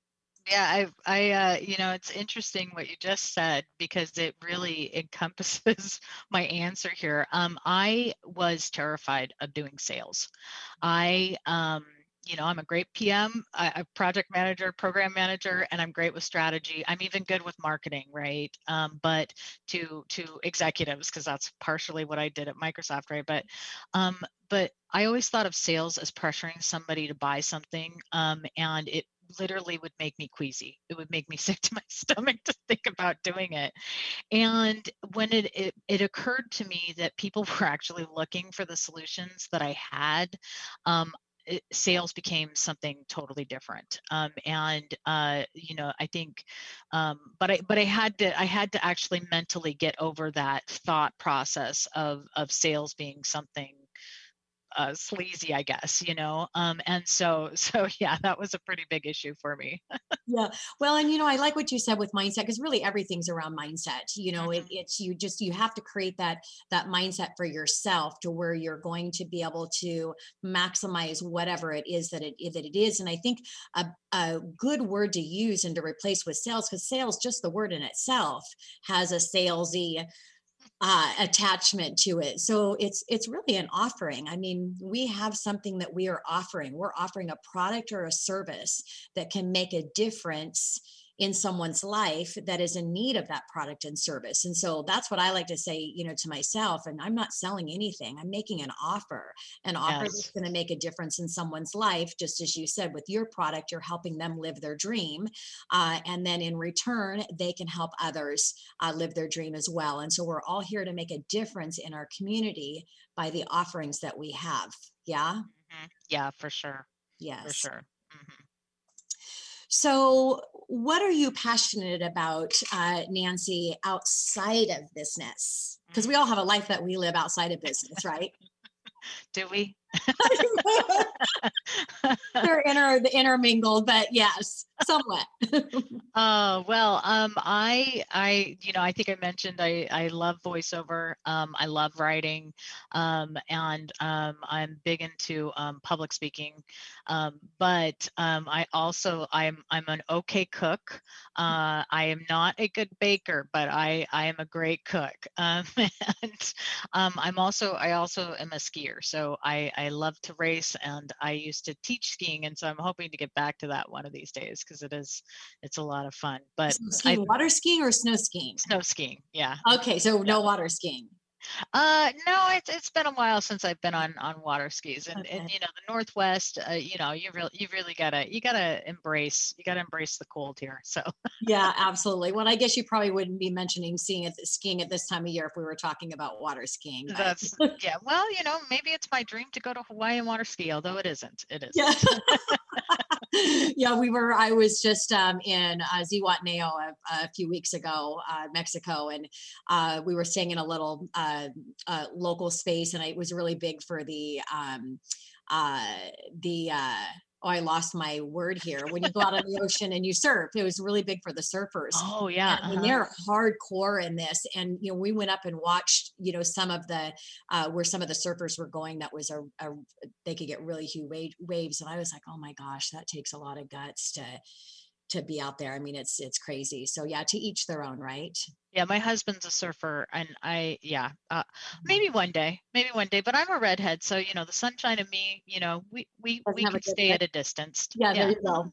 Yeah, I, I, uh, you know, it's interesting what you just said because it really encompasses my answer here. Um, I was terrified of doing sales. I, um, you know, I'm a great PM, a project manager, program manager, and I'm great with strategy. I'm even good with marketing, right? Um, but to to executives, because that's partially what I did at Microsoft, right? But um, but I always thought of sales as pressuring somebody to buy something, um, and it literally would make me queasy. It would make me sick to my stomach to think about doing it. And when it, it, it occurred to me that people were actually looking for the solutions that I had, um, it, sales became something totally different um, and uh, you know i think um, but i but i had to i had to actually mentally get over that thought process of of sales being something uh, sleazy, I guess, you know. Um, and so, so yeah, that was a pretty big issue for me. yeah, well, and you know, I like what you said with mindset because really everything's around mindset. You know, mm-hmm. it, it's you just you have to create that that mindset for yourself to where you're going to be able to maximize whatever it is that it that it is. And I think a, a good word to use and to replace with sales because sales, just the word in itself, has a salesy uh, attachment to it. So it's it's really an offering. I mean, we have something that we are offering. We're offering a product or a service that can make a difference in someone's life that is in need of that product and service. And so that's what I like to say, you know, to myself. And I'm not selling anything, I'm making an offer, an offer yes. that's going to make a difference in someone's life. Just as you said, with your product, you're helping them live their dream. Uh, and then in return, they can help others uh, live their dream as well. And so we're all here to make a difference in our community by the offerings that we have. Yeah. Mm-hmm. Yeah, for sure. Yes. For sure. Mm-hmm. So, what are you passionate about, uh, Nancee, outside of business? Because we all have a life that we live outside of business, right? Do we? They're inter the intermingled, but yes, somewhat. uh, well, um, I, I, you know, I think I mentioned I, I love voiceover. Um, I love writing, um, and um, I'm big into um, public speaking. Um, but I also, I'm, I'm an okay cook. Uh, I am not a good baker, but I, I am a great cook. And I'm also, I also am a skier. So I, I love to race, and I used to teach skiing, and so I'm hoping to get back to that one of these days because it is it's a lot of fun. But skiing, I, water skiing or snow skiing? Snow skiing, yeah. Okay, so no water skiing. Uh, no, it's it's been a while since I've been on on water skis, and, okay. and you know the Northwest. Uh, you know you really you really gotta you gotta embrace you gotta embrace the cold here. So yeah, absolutely. Well, I guess you probably wouldn't be mentioning skiing at skiing at this time of year if we were talking about water skiing. But. That's yeah. Well, you know, maybe it's my dream to go to Hawaii and water ski, although it isn't. It is. Yeah. yeah, we were. I was just um, in uh, Zihuatanejo a, a, few weeks ago, uh, Mexico, and uh, we were staying in a little uh, uh, local space, and it was really big for the um, uh, the oh, I lost my word here. When you go out on the ocean and you surf, it was really big for the surfers. Oh yeah, and, uh-huh. they're hardcore in this. And you know, we went up and watched, you know, some of the uh, where some of the surfers were going. That was a, a they could get really huge waves, and I was like, oh my gosh, that takes a lot of guts to to be out there. I mean, it's it's crazy. So yeah, to each their own, right? Yeah, my husband's a surfer, and I yeah, uh, mm-hmm. maybe one day, maybe one day. But I'm a redhead, so you know, the sunshine and me, you know, we we Doesn't we can stay at a distance. Yeah, yeah. there you go.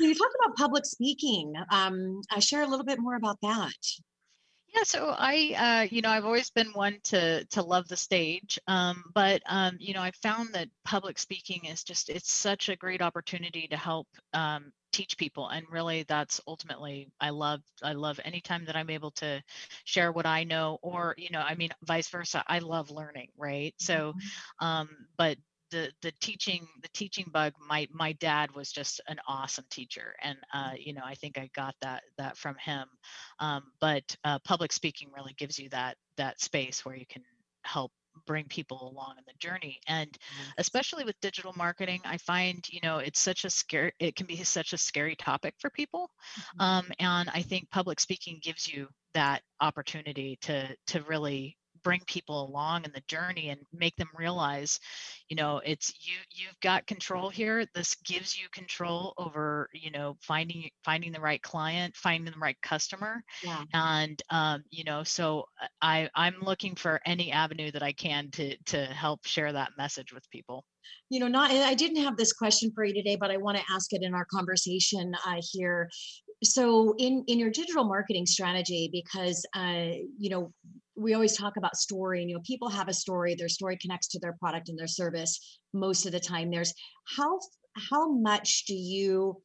You talked about public speaking. Um, I share a little bit more about that. Yeah, so I, uh, you know, I've always been one to to love the stage, um, but um, you know, I found that public speaking is just it's such a great opportunity to help um, teach people, and really, that's ultimately I love I love anytime that I'm able to share what I know, or you know, I mean, vice versa. I love learning, right? So, mm-hmm. um, but the the teaching the teaching bug my my dad was just an awesome teacher and uh, you know i think i got that that from him um, but uh, public speaking really gives you that that space where you can help bring people along in the journey and mm-hmm. especially with digital marketing i find you know it's such a scary it can be such a scary topic for people mm-hmm. um, and i think public speaking gives you that opportunity to to really bring people along in the journey and make them realize you know it's you you've got control here. This gives you control over you know finding finding the right client finding the right customer. Yeah. and um, you know so i i'm looking for any avenue that i can to to help share that message with people. You know not i didn't have this question for you today but i want to ask it in our conversation uh, here. So in in your digital marketing strategy because uh, you know we always talk about story and you know people have a story their story connects to their product and their service most of the time. There's how how much do you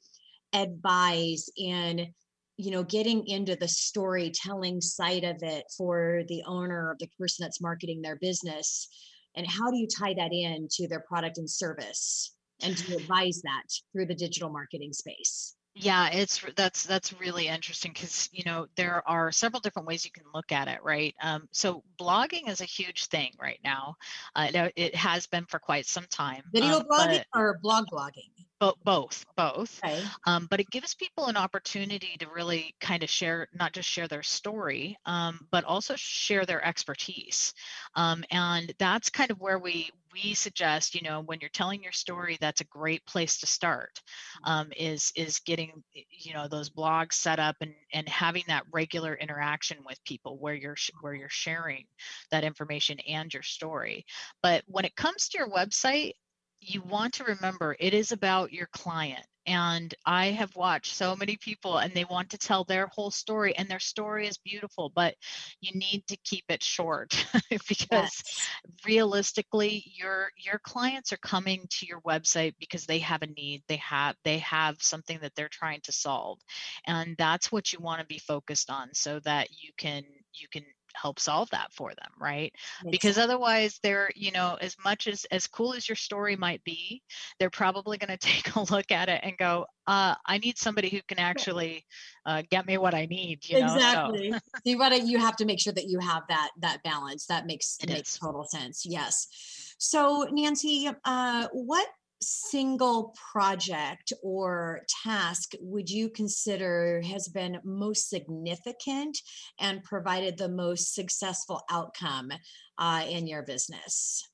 advise in you know getting into the storytelling side of it for the owner of the person that's marketing their business? And how do you tie that in to their product and service? And you advise that through the digital marketing space yeah it's that's that's really interesting because you know there are several different ways you can look at it right? Um, so blogging is a huge thing right now. Uh, it has been for quite some time video um, blogging or blog blogging Bo- both both okay. um, but it gives people an opportunity to really kind of share not just share their story um, but also share their expertise um, and that's kind of where we we suggest you know when you're telling your story that's a great place to start um, is is getting you know those blogs set up and and having that regular interaction with people where you're where you're sharing that information and your story but when it comes to your website you want to remember it is about your client. And I have watched so many people and they want to tell their whole story and their story is beautiful, but you need to keep it short because yes. realistically your your clients are coming to your website because they have a need. They have they have something that they're trying to solve. And that's what you want to be focused on so that you can you can help solve that for them right Makes because sense. otherwise they're you know as much as as cool as your story might be they're probably going to take a look at it and go uh, i need somebody who can actually uh, get me what i need you know? exactly so. you gotta you have to make sure that you have that that balance that makes it makes is. total sense yes so nancee uh, what single project or task would you consider has been most significant and provided the most successful outcome uh, in your business?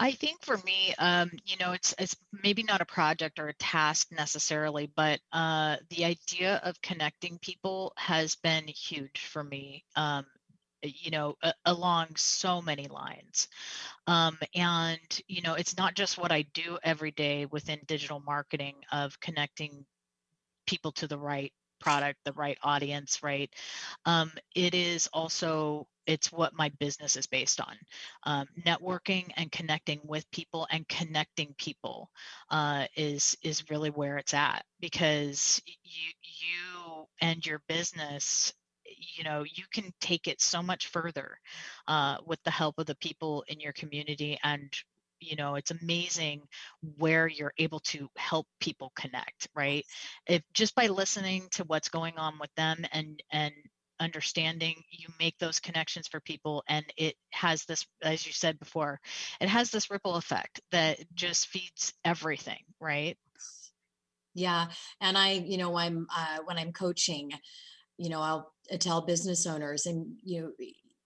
I think for me, um, you know, it's it's maybe not a project or a task necessarily, but uh, the idea of connecting people has been huge for me. Um, you know a, along so many lines um, and you know it's not just what i do every day within digital marketing of connecting people to the right product the right audience right? Um, it is also it's what my business is based on um, networking and connecting with people and connecting people uh, is is really where it's at because you you and your business you know you can take it so much further uh, with the help of the people in your community and you know it's amazing where you're able to help people connect right? If just by listening to what's going on with them and and understanding you make those connections for people and it has this as you said before it has this ripple effect that just feeds everything right? Yeah and i you know i'm uh, when i'm coaching you know i'll tell business owners and you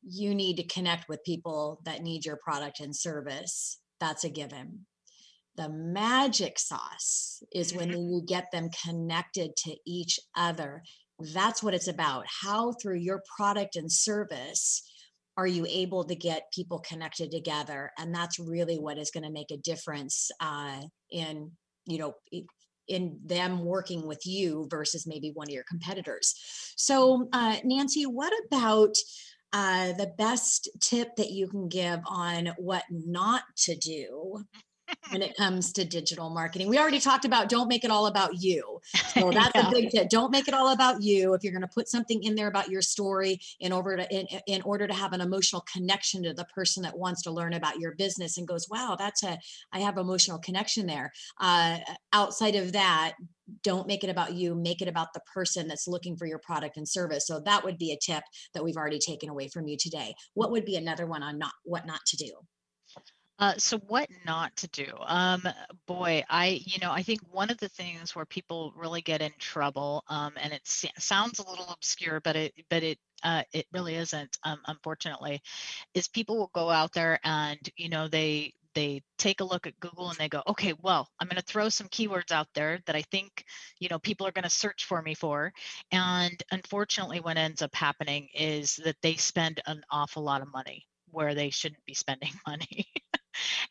you need to connect with people that need your product and service. That's a given. The magic sauce is when mm-hmm. you get them connected to each other. That's what it's about. How through your product and service are you able to get people connected together? And that's really what is going to make a difference uh, in you know in them working with you versus maybe one of your competitors. So, uh, Nancee, what about uh, the best tip that you can give on what not to do when it comes to digital marketing. We already talked about don't make it all about you. So that's yeah. a big tip. Don't make it all about you. If you're going to put something in there about your story in order to in, in order to have an emotional connection to the person that wants to learn about your business and goes, wow, that's a I have emotional connection there. Uh, outside of that, don't make it about you make it about the person that's looking for your product and service so that would be a tip that we've already taken away from you today what would be another one on not what not to do Uh, so what not to do? Um, boy, I you know I think one of the things where people really get in trouble, um, and it sounds a little obscure, but it but it uh, it really isn't, um, unfortunately, is people will go out there and you know they they take a look at Google and they go, okay, well, I'm going to throw some keywords out there that I think, you know, people are going to search for me for. And unfortunately, what ends up happening is that they spend an awful lot of money where they shouldn't be spending money.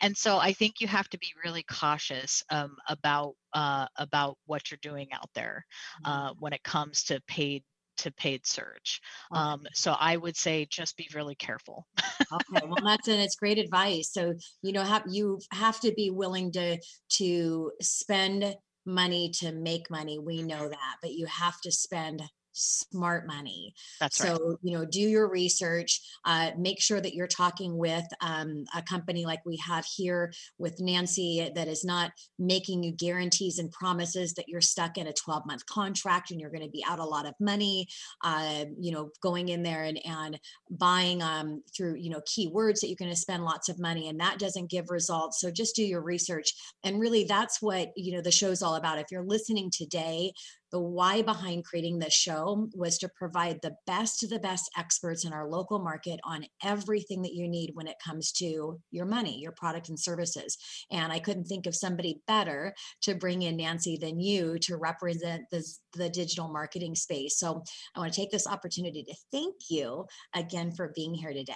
And so I think you have to be really cautious um, about uh, about what you're doing out there mm-hmm. uh, when it comes to paid to paid search. Um, so I would say just be really careful. okay, well that's and it's great advice. So you know, have you have to be willing to to spend money to make money. We know that, but you have to spend smart money. That's so, right. you know, do your research, uh, make sure that you're talking with um, a company like we have here with Nancee that is not making you guarantees and promises that you're stuck in a 12 month contract and you're going to be out a lot of money, uh, you know, going in there and, and buying um, through, you know, keywords that you're going to spend lots of money and that doesn't give results. So just do your research. And really that's what, you know, the show's all about. If you're listening today, the why behind creating this show was to provide the best of the best experts in our local market on everything that you need when it comes to your money, your product and services. And I couldn't think of somebody better to bring in Nancee than you to represent the digital marketing space. So I want to take this opportunity to thank you again for being here today.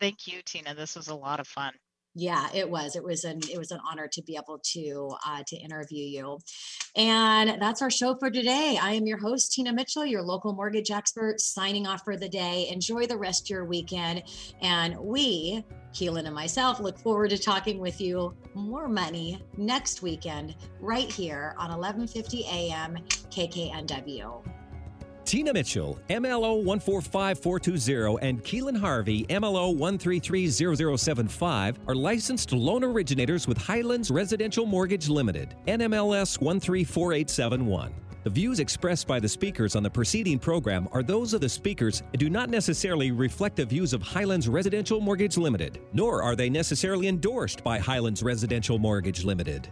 Thank you, Tina. This was a lot of fun yeah it was it was an it was an honor to be able to uh, to interview you. And that's our show for today. I am your host tina mitchell your local mortgage expert signing off for the day. Enjoy the rest of your weekend. And we keelan and myself look forward to talking with you more money next weekend right here on 1150 am kknw Tina Mitchell, MLO 145420, and Keelan Harvey, MLO 1330075, are licensed loan originators with Highlands Residential Mortgage Limited, NMLS 134871. The views expressed by the speakers on the preceding program are those of the speakers and do not necessarily reflect the views of Highlands Residential Mortgage Limited, nor are they necessarily endorsed by Highlands Residential Mortgage Limited.